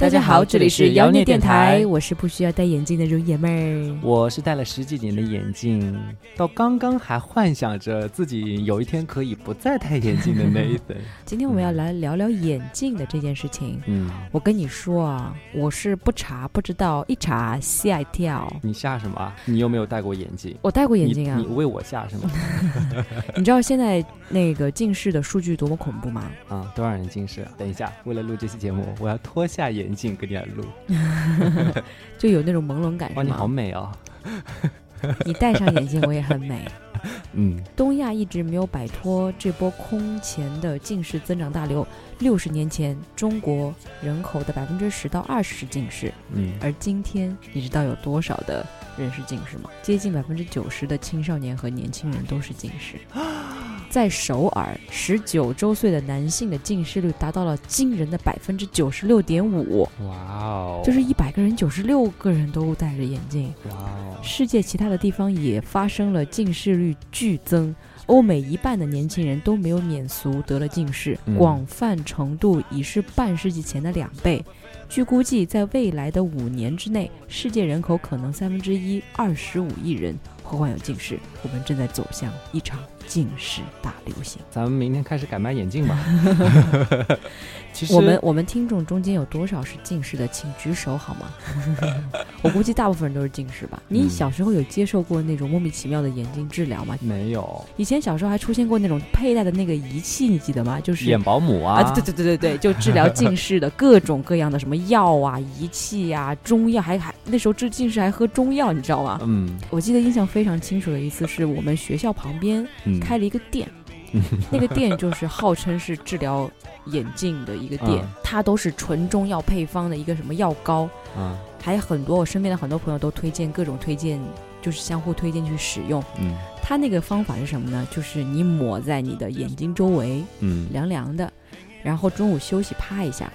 大家好，这里是妖孽电台，我是不需要戴眼镜的容爷妹儿。我是戴了十几年的眼镜，到刚刚还幻想着自己有一天可以不再戴眼镜的那一层。今天我们要来聊聊眼镜的这件事情。嗯，我跟你说啊，我是不查不知道，一查吓一跳。你吓什么啊？你有没有戴过眼镜？我戴过眼镜啊。你为我吓是吗？你知道现在那个近视的数据多么恐怖吗？啊，多少人近视？等一下，为了录这期节目，我要脱下眼。镜跟你来录，就有那种朦胧感。哇，你好美哦！你戴上眼镜，我也很美。嗯，东亚一直没有摆脱这波空前的近视增长大流。六十年前，中国人口的百分之十到二十是近视。嗯，而今天，你知道有多少的人是近视吗？接近百分之九十的青少年和年轻人都是近视。在首尔，十九周岁的男性的近视率达到了惊人的百分之九十六点五。哇哦！就是一百个人，九十六个人都戴着眼镜。哇哦！世界其他的地方也发生了近视率剧增，欧美一半的年轻人都没有免俗得了近视，广泛程度已是半世纪前的两倍。据估计，在未来的五年之内，世界人口可能三分之一，二十五亿人会患有近视。我们正在走向一场。近视大流行，咱们明天开始改卖眼镜吧。其实我们我们听众中间有多少是近视的，请举手好吗？我估计大部分人都是近视吧。你小时候有接受过那种莫名其妙的眼镜治疗吗？没有。以前小时候还出现过那种佩戴的那个仪器，你记得吗？就是眼保姆啊。啊，对对对对对，就治疗近视的 各种各样的什么药啊、仪器啊、中药，还还那时候治近视还喝中药，你知道吗？嗯。我记得印象非常清楚的一次，是我们学校旁边。开了一个店，那个店就是号称是治疗眼镜的一个店，它都是纯中药配方的一个什么药膏，嗯，还有很多我身边的很多朋友都推荐各种推荐，就是相互推荐去使用。嗯，它那个方法是什么呢？就是你抹在你的眼睛周围，嗯，凉凉的，然后中午休息趴一下，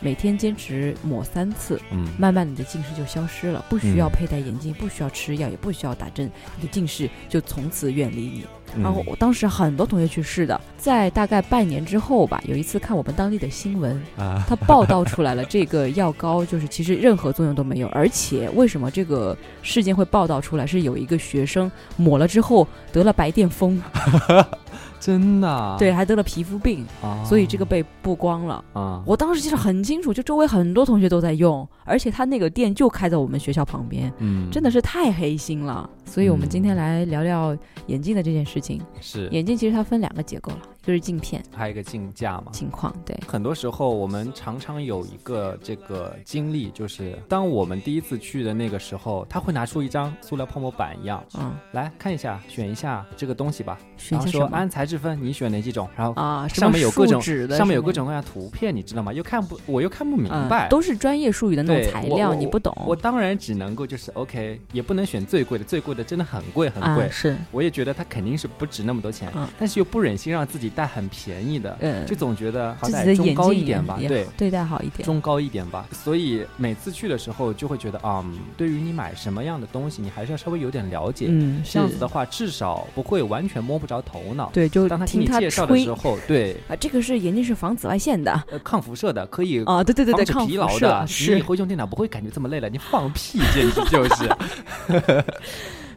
每天坚持抹三次，嗯，慢慢你的近视就消失了，不需要佩戴眼镜，不需要吃药，也不需要打针，你的近视就从此远离你。然后我当时很多同学去试的，在大概半年之后吧，有一次看我们当地的新闻，啊，他报道出来了这个药膏就是其实任何作用都没有，而且为什么这个事件会报道出来？是有一个学生抹了之后得了白癜风。真的，对，还得了皮肤病，所以这个被曝光了啊！我当时记得很清楚，就周围很多同学都在用，而且他那个店就开在我们学校旁边，嗯，真的是太黑心了。所以我们今天来聊聊眼镜的这件事情。是，眼镜其实它分两个结构了。就是镜片，还有一个镜架嘛。情况对，很多时候我们常常有一个这个经历，就是当我们第一次去的那个时候，他会拿出一张塑料泡沫板一样，嗯，来看一下，选一下这个东西吧。选然后说按材质分，你选哪几种？然后啊，上面有各种的，上面有各种各样图片，你知道吗？又看不，我又看不明白，都是专业术语的那种材料，你不懂。我当然只能够就是 OK，也不能选最贵的，最贵的真的很贵很贵。是，我也觉得它肯定是不值那么多钱，但是又不忍心让自己戴很便宜。的，嗯，就总觉得好歹中高一点吧，对，对待好一点，中高一点吧。所以每次去的时候，就会觉得啊，对于你买什么样的东西，你还是要稍微有点了解，嗯，这样子的话，至少不会完全摸不着头脑。对，就当他听他介绍的时候，对啊，这个是眼镜是防紫外线的，呃，抗辐射的，可以啊，对对对对，抗疲劳的，你以后用电脑不会感觉这么累了。你放屁，简直就是。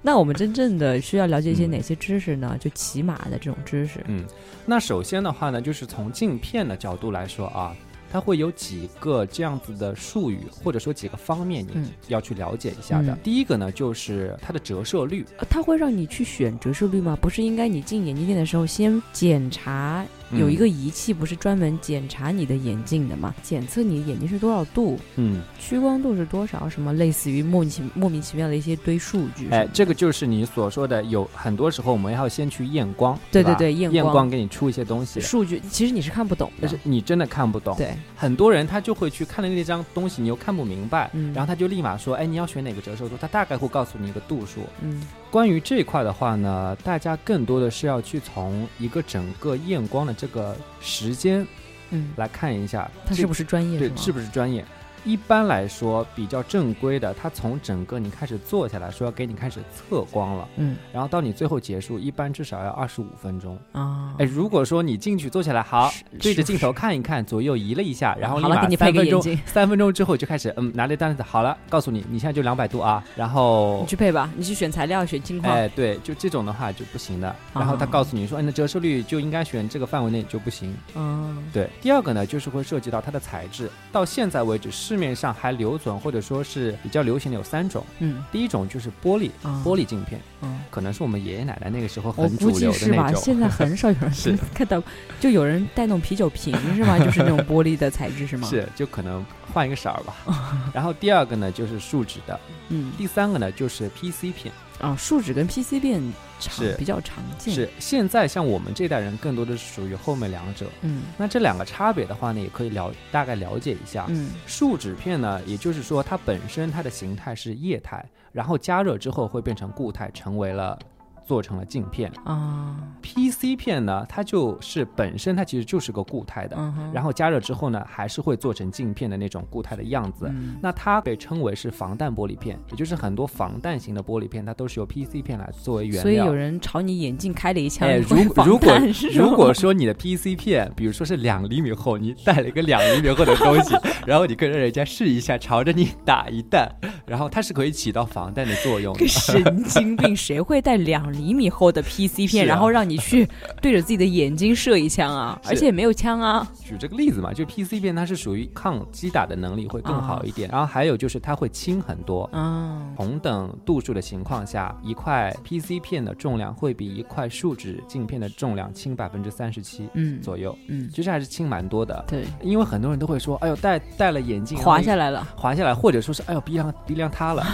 那我们真正的需要了解一些哪些知识呢？就骑马的这种知识。嗯，那首先的话呢，就是从镜片的角度来说啊。它会有几个这样子的术语，或者说几个方面，你要去了解一下的。第一个呢，就是它的折射率。它会让你去选折射率吗？不是应该你进眼镜店的时候先检查，有一个仪器不是专门检查你的眼镜的吗？检测你的眼睛是多少度，嗯，屈光度是多少，什么类似于莫名其莫名其妙的一些堆数据。哎，这个就是你所说的，有很多时候我们要先去验光，对对对，验光给你出一些东西数据，其实你是看不懂，但是你真的看不懂，对。很多人他就会去看了那张东西，你又看不明白，嗯，然后他就立马说：“哎，你要选哪个折射度？”他大概会告诉你一个度数。嗯，关于这一块的话呢，大家更多的是要去从一个整个验光的这个时间，嗯，来看一下他是不是专业，对，是不是专业？一般来说，比较正规的，它从整个你开始坐下来，说要给你开始测光了，嗯，然后到你最后结束，一般至少要二十五分钟。啊，哎，如果说你进去坐下来，好对着镜头看一看，左右移了一下，然后立马给你配三分钟，三分钟之后就开始，嗯，拿着单子，好了，告诉你，你现在就两百度啊，然后你去配吧，你去选材料，选镜框，哎，对，就这种的话就不行的。然后他啊告诉你说，哎，那折射率就应该选这个范围内就不行。嗯，对，第二个呢，就是会涉及到它的材质。到现在为止，市面上还留存或者说是比较流行的有三种。嗯第一种就是玻璃，啊玻璃镜片，嗯。可能是我们爷爷奶奶那个时候很主？流的那种。现在很少有人 看到，就有人带那种啤酒瓶是吗？就是那种玻璃的材质是吗？，是，就可能换一个色儿吧。然后第二个呢就是树脂的，嗯，第三个呢就是 PC 片。啊，树脂跟 PC 片常是比较常见，，是现在像我们这代人更多的是属于后面两者。嗯那这两个差别的话呢，也可以了大概了解一下。嗯树脂片呢，也就是说它本身它的形态是液态，然后加热之后会变成固态，成为了做成了镜片。啊，PC 片呢，它就是本身它其实就是个固态的，然后加热之后呢，还是会做成镜片的那种固态的样子。嗯那它被称为是防弹玻璃片，也就是很多防弹型的玻璃片，它都是由 PC 片来作为原料。所以有人朝你眼镜开了一枪，如如果如果说你的 PC 片，比如说是两厘米厚，你带了一个两厘米厚的东西，然后你跟着人家试一下，朝着你打一弹，然后它是可以起到防弹的作用的。神经病，谁会带两厘米厚的 PC 片，啊然后让你去 对着自己的眼睛射一枪啊？而且也没有枪啊。举这个例子嘛，就 PC 片它是属于抗击打的能力会更好一点，然后还有就是它会轻很多。啊，同等度数的情况下，一块 PC 片的重量会比一块树脂镜片的重量轻百分之三十七嗯左右，嗯，其实还是轻蛮多的。对，因为很多人都会说，哎呦，戴戴了眼镜滑下，来了。滑下来，或者说是，哎呦，鼻梁鼻梁塌了。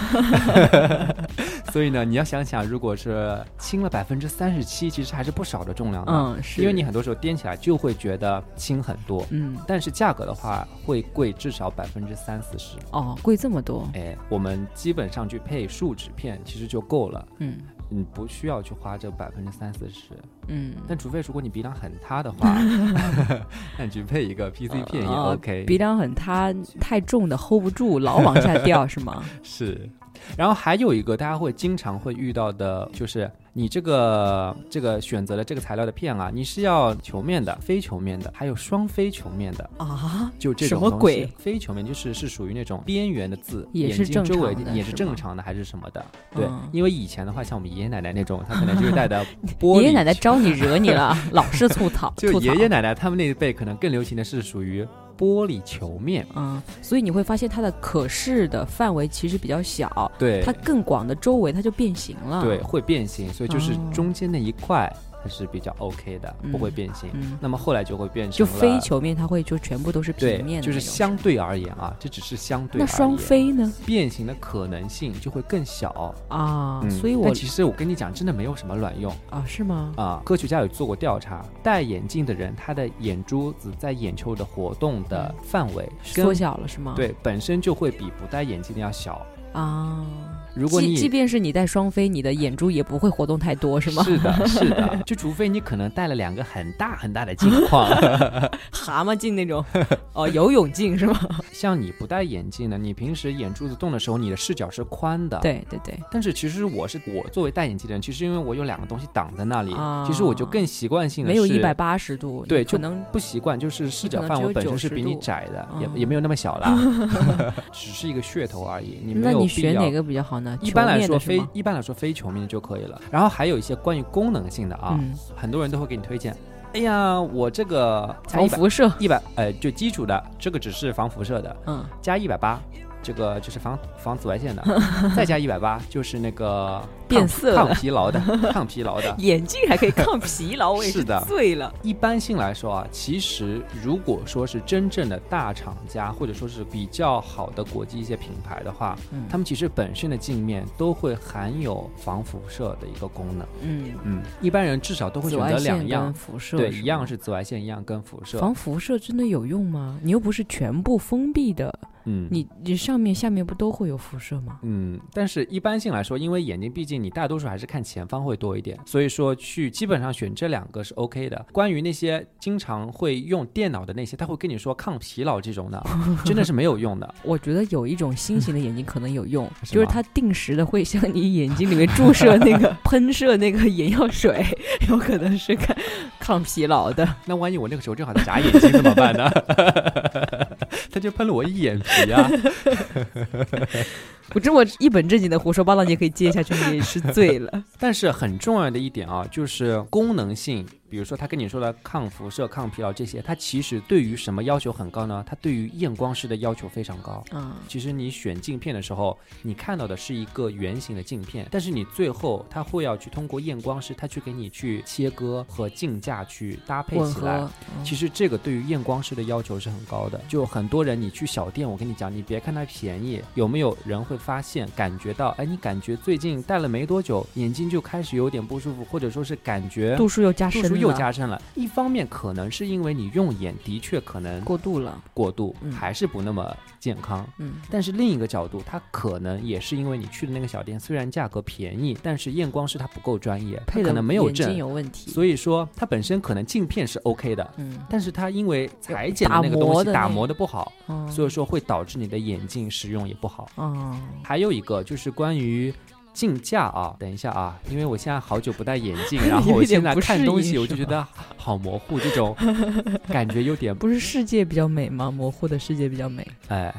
所以呢，你要想想，如果是轻了百分之三十七，其实还是不少的重量的。嗯，是因为你很多时候掂起来就会觉得轻很多，嗯但是价格的话会贵至少百分之三四十。哦，贵这么多。哎，我们基本上去配树脂片其实就够了，嗯你不需要去花这百分之三四十。嗯，但除非如果你鼻梁很塌的话，那你去配一个 PC 片也哦 OK。鼻梁很塌，太重的 hold 不住，老往下掉 是吗？是，然后还有一个大家会经常会遇到的，就是你这个这个选择了这个材料的片啊，你是要球面的、非球面的，还有双非球面的，啊，就这什么鬼？非球面就是是属于那种边缘的字，眼也是正睛周围也是正常的还是什么的？对，嗯因为以前的话，像我们爷爷奶奶那种，他可能就是戴的玻璃。爷爷奶奶招你惹你了，老是吐槽，就爷爷奶奶他们那一辈，可能更流行的是属于玻璃球面。嗯，所以你会发现它的可视的范围其实比较小，对，它更广的周围它就变形了。对，会变形，所以就是哦中间那一块它是比较 OK 的，不会嗯变形。嗯，那么后来就会变成就非球面它会就全部都是对平面，的就是相对而言啊，这只是相对。那双飞呢？变形的可能性就会更小。啊，嗯所以我但其实我跟你讲，真的没有什么卵用啊是吗？啊。科学家有做过调查，戴眼镜的人，他的眼珠子在眼球的活动的范围缩小了是吗？对本身就会比不戴眼镜的要小。啊，如果你即即便是你戴双飞，你的眼珠也不会活动太多是吗？是的，是的，就除非你可能戴了两个很大很大的镜框，蛤蟆镜那种，哦，游泳镜是吗？像你不戴眼镜呢，你平时眼珠子动的时候，你的视角是宽的。。对对对，但是其实我是我作为戴眼镜的人，其实因为我有两个东西挡在那里，啊其实我就更习惯性的没有一百八十度，对就可能不习惯，就是视角范围你可能只有90本身是比你窄的，嗯也也没有那么小啦，只是一个噱头而已。你没那你有必要选哪个比较好呢？一般来说非一般来说非球面就可以了。然后还有一些关于功能性的啊，嗯，很多人都会给你推荐。哎呀，我这个防辐射，一百，呃，就基础的这个只是防辐射的，嗯，加一百八，这个就是防防紫外线的，再加一百八就是那个 变色抗。疲劳的，抗疲劳的 眼镜还可以抗疲劳，我也是的醉了。一般性来说啊，其实如果说是真正的大厂家，或者说是比较好的国际一些品牌的话，嗯他们其实本身的镜面都会含有防辐射的一个功能。嗯，嗯，一般人至少都会选择两样跟，辐射，对，一样是紫外线，一样跟辐射。防辐射真的有用吗？你又不是全部封闭的嗯，你你上面下面不都会有辐射吗？嗯，但是一般性来说，因为眼睛毕竟你大多数还是看前方会多一点，所以说去基本上选这两个是 OK 的。关于那些经常会用电脑的那些，他会跟你说抗疲劳这种的，真的是没有用的。我觉得有一种新型的眼镜可能有用，就是它定时的会向你眼睛里面注射那个喷射那个眼药水，有可能是抗抗疲劳的。那万一我那个时候正好在眨眼睛怎么办呢？他就喷了我一眼皮啊！我这么一本正经的胡说八道，你也可以接下去，你也是醉了。但是很重要的一点啊，就是功能性。比如说他跟你说的抗辐射、抗疲劳这些，它其实对于什么要求很高呢？它对于验光师的要求非常高。嗯，其实你选镜片的时候，你看到的是一个圆形的镜片，但是你最后他会要去通过验光师，他去给你去切割和镜架去搭配起来。其实这个对于验光师的要求是很高的。就很多人你去小店，我跟你讲，你别看它便宜，有没有人会发现感觉到？哎，你感觉最近戴了没多久，眼睛就开始有点不舒服，或者说是感觉度数又加深。又加深了，一方面可能是因为你用眼的确可能过度了，过度还是不那么健康。嗯，但是另一个角度，它可能也是因为你去的那个小店虽然价格便宜，但是验光师他不够专业，他可能没有证，有问题。所以说它本身可能镜片是 OK 的，嗯，但是它因为裁剪的那个东西打磨的不好，所以说会导致你的眼镜使用也不好。哦，还有一个就是关于。镜架啊，等一下啊，因为我现在好久不戴眼镜，然后我现在看东西我就觉得好模糊，这种感觉有点 不是世界比较美吗？模糊的世界比较美。哎，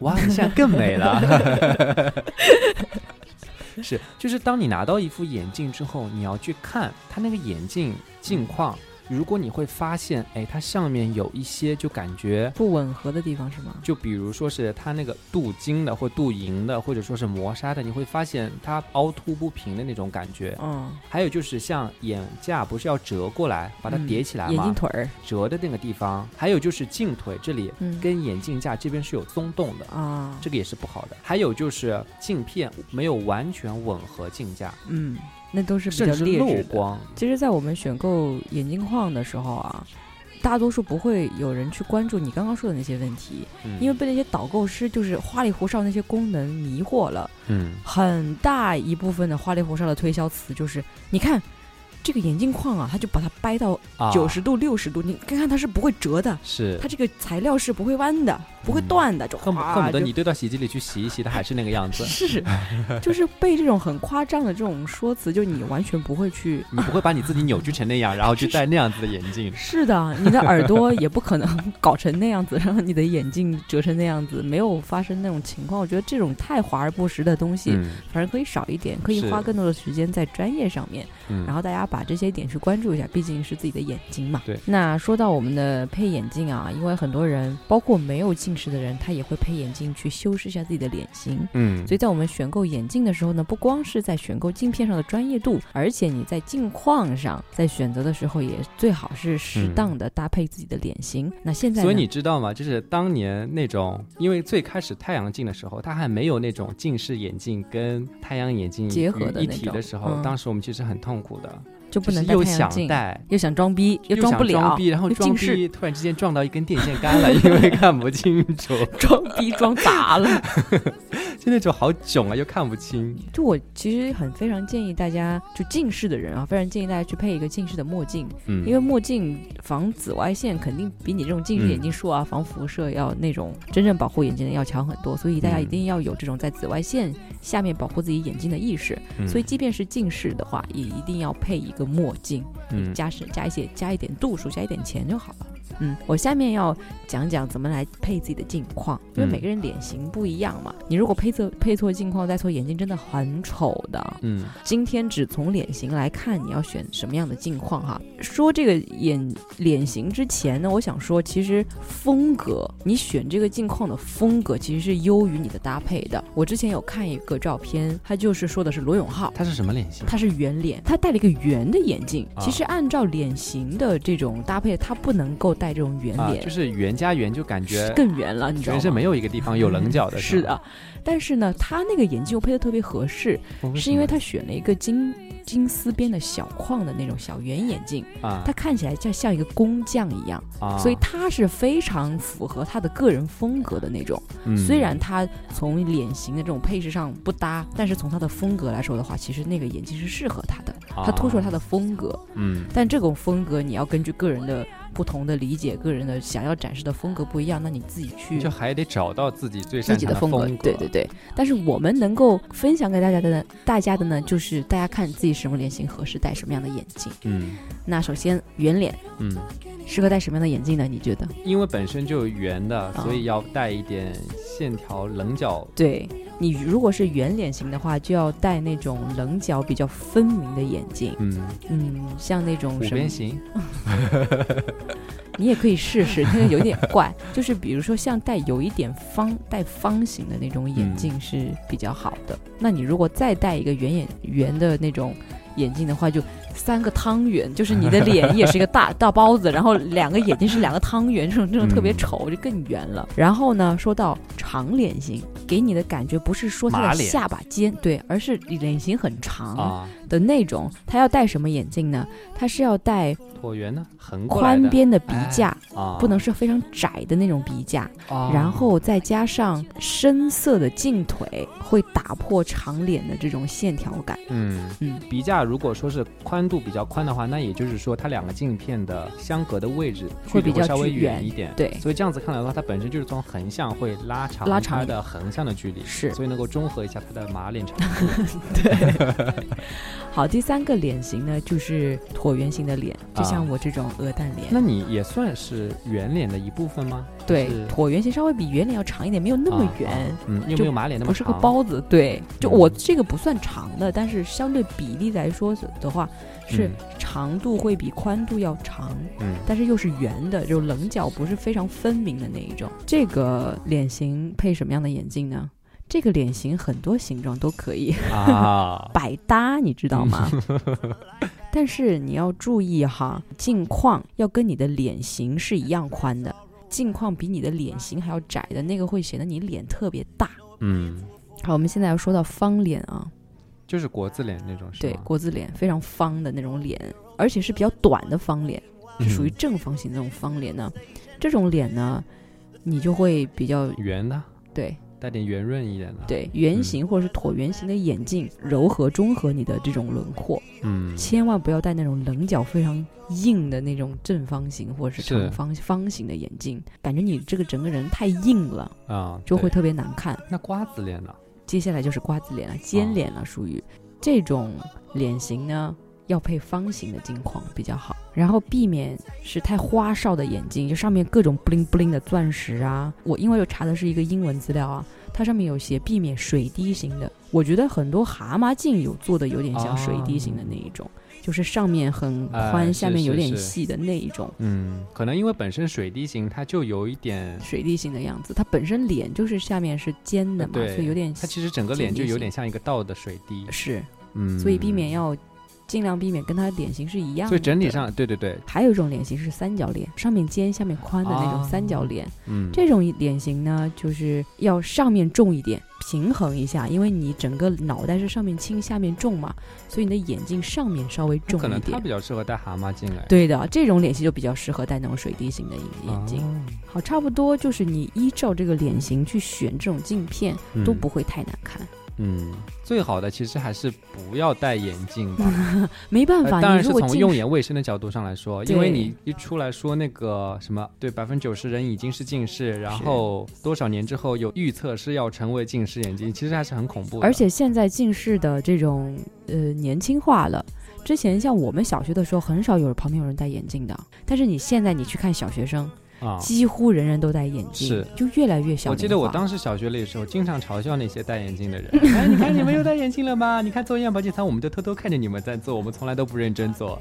哇，现在更美了。是，就是当你拿到一副眼镜之后，你要去看它那个眼镜镜框。如果你会发现，哎，它上面有一些就感觉不吻合的地方，是吗？就比如说是它那个镀金的，或镀银的，或者说是磨砂的，你会发现它凹凸不平的那种感觉。嗯。还有就是像眼架不是要折过来把它叠起来吗？眼镜腿儿折的那个地方，还有就是镜腿这里跟眼镜架这边是有松动的啊，这个也是不好的。还有就是镜片没有完全吻合镜架。嗯。那都是比较劣质的。其实，在我们选购眼镜框的时候啊，大多数不会有人去关注你刚刚说的那些问题，因为被那些导购师就是花里胡哨那些功能迷惑了。嗯，很大一部分的花里胡哨的推销词就是，你看。这个眼镜框啊，它就把它掰到九十度、六十度，你看看它是不会折的，是它这个材料是不会弯的，不会断的，就恨不得你丢到洗衣机里去洗一洗，它还是那个样子。是，就是被这种很夸张的这种说辞，就你完全不会去，你不会把你自己扭曲成那样，然后去戴那样子的眼镜。是的，你的耳朵也不可能搞成那样子，然后你的眼镜折成那样子，没有发生那种情况。我觉得这种太华而不实的东西，反正可以少一点，可以花更多的时间在专业上面，然后大家。把这些点去关注一下，毕竟是自己的眼睛嘛。对。那说到我们的配眼镜啊，因为很多人，包括没有近视的人，他也会配眼镜去修饰一下自己的脸型。嗯。所以在我们选购眼镜的时候呢，不光是在选购镜片上的专业度，而且你在镜框上，在选择的时候也最好是适当的搭配自己的脸型。那现在，所以你知道吗？就是当年那种，因为最开始太阳镜的时候，它还没有那种近视眼镜跟太阳眼镜结合的一体的时候，当时我们其实很痛苦的。就不能又想戴，又想装逼，又装不了，装逼，然后装逼突然之间撞到一根电线杆了，因为看不清楚，装逼装砸了，就那种好囧啊，又看不清。就我其实很非常建议大家，就近视的人啊，非常建议大家去配一个近视的墨镜，嗯，因为墨镜防紫外线肯定比你这种近视眼镜术啊防辐射要那种真正保护眼睛的要强很多，所以大家一定要有这种在紫外线下面保护自己眼睛的意识。所以即便是近视的话，也一定要配一个。墨镜，加是加一些，加一点度数，加一点钱就好了。嗯，我下面要讲讲怎么来配自己的镜框，因为每个人脸型不一样嘛。你如果配错配错镜框，戴错眼镜，真的很丑的。嗯，今天只从脸型来看，你要选什么样的镜框哈？说这个眼脸型之前呢，我想说，其实风格，你选这个镜框的风格其实是优于你的搭配的。我之前有看一个照片，他就是说的是罗永浩，他是什么脸型？他是圆脸，他戴了一个圆的眼镜。其实按照脸型的这种搭配，他不能够。戴这种圆脸，就是圆加圆，就感觉更圆了。你知道全身没有一个地方有棱角的。是的，但是呢，他那个眼镜又配的特别合适，是因为他选了一个金金丝边的小框的那种小圆眼镜啊，他看起来就像一个工匠一样啊，所以他是非常符合他的个人风格的那种。虽然他从脸型的这种配饰上不搭，但是从他的风格来说的话，其实那个眼镜是适合他的，他突出了他的风格。嗯，但这种风格你要根据个人的。不同的理解，个人的想要展示的风格不一样，那你自己去就还得找到自己最自己的风格。对对对，但是我们能够分享给大家的，大家的呢，就是大家看自己什么脸型合适，戴什么样的眼镜。嗯，那首先圆脸，嗯，适合戴什么样的眼镜呢？你觉得？因为本身就圆的，所以要带一点线条棱角。对。你如果是圆脸型的话，就要戴那种棱角比较分明的眼镜。嗯嗯，像那种五边形，你也可以试试，那个有点怪。就是比如说像戴有一点方带方形的那种眼镜是比较好的。那你如果再戴一个圆眼圆的那种眼镜的话，就。三个汤圆，就是你的脸也是一个大大包子，然后两个眼睛是两个汤圆，这种这种特别丑，就更圆了。然后呢，说到长脸型，给你的感觉不是说他的下巴尖，对，而是脸型很长的那种。他要戴什么眼镜呢？他是要戴。椭圆呢，横宽边的鼻架啊，不能是非常窄的那种鼻架，然后再加上深色的镜腿，会打破长脸的这种线条感。嗯嗯，鼻架如果说是宽度比较宽的话，那也就是说它两个镜片的相隔的位置会比较稍微远一点。对，所以这样子看来的话，它本身就是从横向会拉长拉长的横向的距离，是，所以能够中和一下它的马脸长度。对。好，第三个脸型呢，就是椭圆形的脸，就像我这种鹅蛋脸。那你也算是圆脸的一部分吗？对，椭圆形稍微比圆脸要长一点，没有那么圆，嗯，又没有马脸那么长，不是个包子。对，就我这个不算长的，但是相对比例来说的话，是长度会比宽度要长，嗯，但是又是圆的，就棱角不是非常分明的那一种。这个脸型配什么样的眼镜呢？这个脸型很多形状都可以啊，百搭，你知道吗？但是你要注意哈，镜框要跟你的脸型是一样宽的，镜框比你的脸型还要窄的那个会显得你脸特别大。嗯，好，我们现在要说到方脸啊，就是国字脸那种，对，国字脸非常方的那种脸，而且是比较短的方脸，是属于正方形那种方脸呢。这种脸呢，你就会比较圆的，对。带点圆润一点的，对圆形或者是椭圆形的眼镜，柔和中和你的这种轮廓。嗯，千万不要戴那种棱角非常硬的那种正方形或者是长方方形的眼镜，感觉你这个整个人太硬了啊，就会特别难看。那瓜子脸呢？接下来就是瓜子脸了，尖脸了，属于这种脸型呢。要配方形的镜框比较好，然后避免是太花哨的眼镜，就上面各种布灵布灵的钻石啊。我因为我查的是一个英文资料啊，它上面有写避免水滴型的。我觉得很多蛤蟆镜有做的有点像水滴型的那一种，就是上面很宽，下面有点细的那一种。嗯，可能因为本身水滴型它就有一点水滴型的样子，它本身脸就是下面是尖的嘛，所以有点它其实整个脸就有点像一个倒的水滴。是，嗯，所以避免要。尽量避免跟他脸型是一样的，所以整体上，对对对。还有一种脸型是三角脸，上面尖下面宽的那种三角脸。嗯，这种脸型呢，就是要上面重一点，平衡一下，因为你整个脑袋是上面轻下面重嘛，所以你的眼镜上面稍微重一点。可能他比较适合戴蛤蟆镜来。对的，这种脸型就比较适合戴那种水滴型的眼镜。好，差不多就是你依照这个脸型去选这种镜片，都不会太难看。嗯，最好的其实还是不要戴眼镜吧。没办法，当然是从用眼卫生的角度上来说，因为你一出来说那个什么，对百分之九十人已经是近视，然后多少年之后有预测是要成为近视眼镜，其实还是很恐怖。而且现在近视的这种呃年轻化了，之前像我们小学的时候很少有旁边有人戴眼镜的，但是你现在你去看小学生。啊，几乎人人都戴眼镜，是就越来越小。我记得我当时小学里的时候，经常嘲笑那些戴眼镜的人。哎，你看你们又戴眼镜了吧？你看做眼保健操，我们就偷偷看着你们在做，我们从来都不认真做。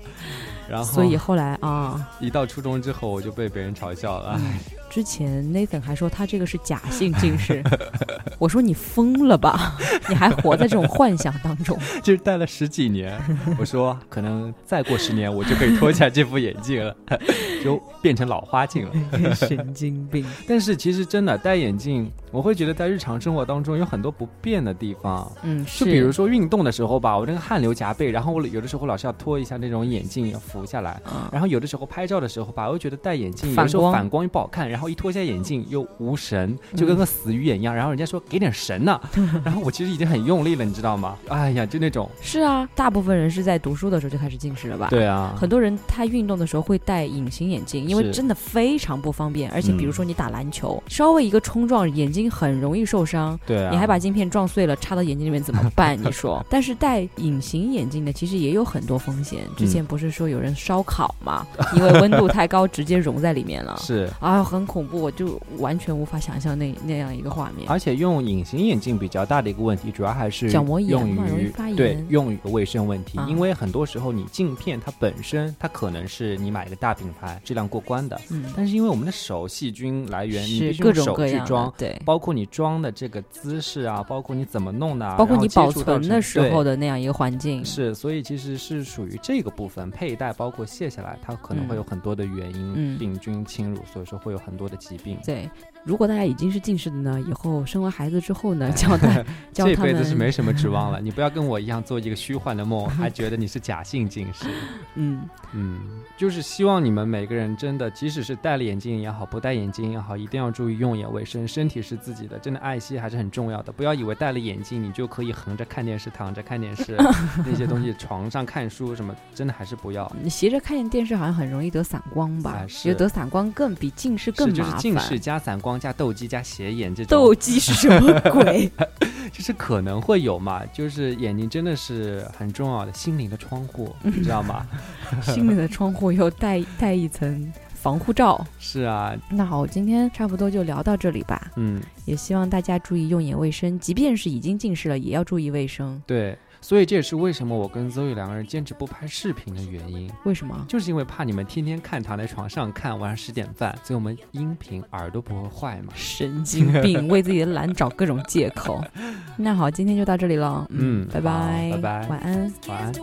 然后，所以后来啊，一到初中之后，我就被别人嘲笑了。之前 Nathan 还说他这个是假性近视，我说你疯了吧？你还活在这种幻想当中？就是戴了十几年。我说可能再过十年，我就可以脱下这副眼镜了，就变成老花镜了。神经病！但是其实真的戴眼镜，我会觉得在日常生活当中有很多不便的地方。嗯，就比如说运动的时候吧，我这个汗流浃背，然后我有的时候老是要脱一下那种眼镜要扶下来。然后有的时候拍照的时候吧，我又觉得戴眼镜有时候反光又不好看，然后一脱下眼镜又无神，就跟个死鱼眼一样。然后人家说给点神呢，然后我其实已经很用力了，你知道吗？哎呀，就那种。是啊，大部分人是在读书的时候就开始近视了吧？对啊，很多人他运动的时候会戴隐形眼镜，因为真的非常不方便。而且比如说你打篮球，稍微一个冲撞，眼睛很容易受伤。对啊，你还把镜片撞碎了，插到眼睛里面怎么办？你说？但是戴隐形眼镜的其实也有很多风险。之前不是说有人烧烤嘛？因为温度太高，直接融在里面了。是啊，很恐怖，我就完全无法想象那那样一个画面。而且用隐形眼镜比较大的一个问题，主要还是角膜炎嘛，容易发炎。对，用于卫生问题，因为很多时候你镜片它本身它可能是你买一个大品牌质量过关的，嗯，但是因为我们的手细菌来源，你必须用手去装，对，包括你装的这个姿势啊，包括你怎么弄的，啊包括你保存的时候的那样一个环境，是，所以其实是属于这个部分佩戴，包括卸下来，它可能会有很多的原因，病菌侵入，所以说会有很多多的疾病，对。如果大家已经是近视的呢，以后生完孩子之后呢，教他 教这辈子是没什么指望了。你不要跟我一样做一个虚幻的梦，还觉得你是假性近视。嗯嗯，就是希望你们每个人真的，即使是戴了眼镜也好，不戴眼镜也好，一定要注意用眼卫生。身体是自己的，真的爱惜还是很重要的。不要以为戴了眼镜你就可以横着看电视、躺着看电视那些东西，床上看书什么，真的还是不要。你斜着看电视好像很容易得散光吧？觉得得散光更比近视更麻烦。就是近视加散光。加斗鸡加斜眼这种，斗鸡是什么 鬼？就是可能会有嘛，就是眼睛真的是很重要的心灵的窗户，你知道吗？心灵的窗户又带带一层防护罩。是啊，那好，今天差不多就聊到这里吧。嗯，也希望大家注意用眼卫生，即便是已经近视了，也要注意卫生。对。所以这也是为什么我跟 Zoe 两个人坚持不拍视频的原因。为什么？就是因为怕你们天天看躺在床上看，晚上十点半，所以我们音频耳朵不会坏嘛。神经病，为自己的懒找各种借口。那好，今天就到这里了。嗯，拜拜，拜拜，晚安，晚安。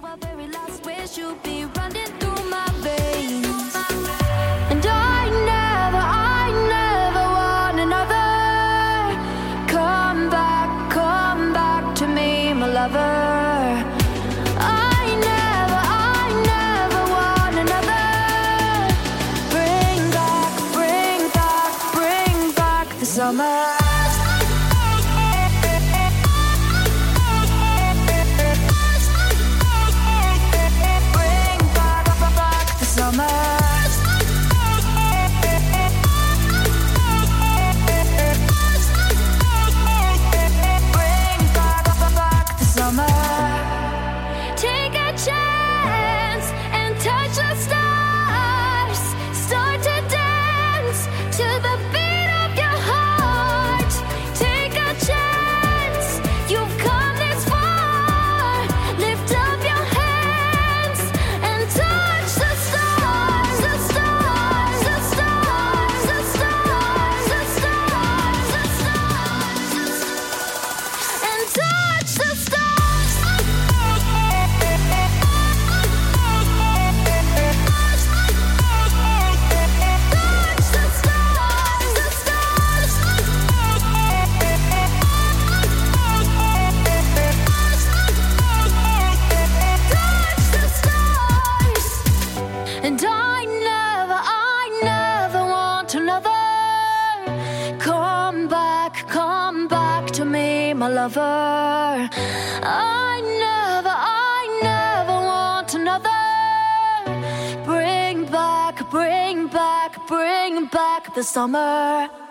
Summer.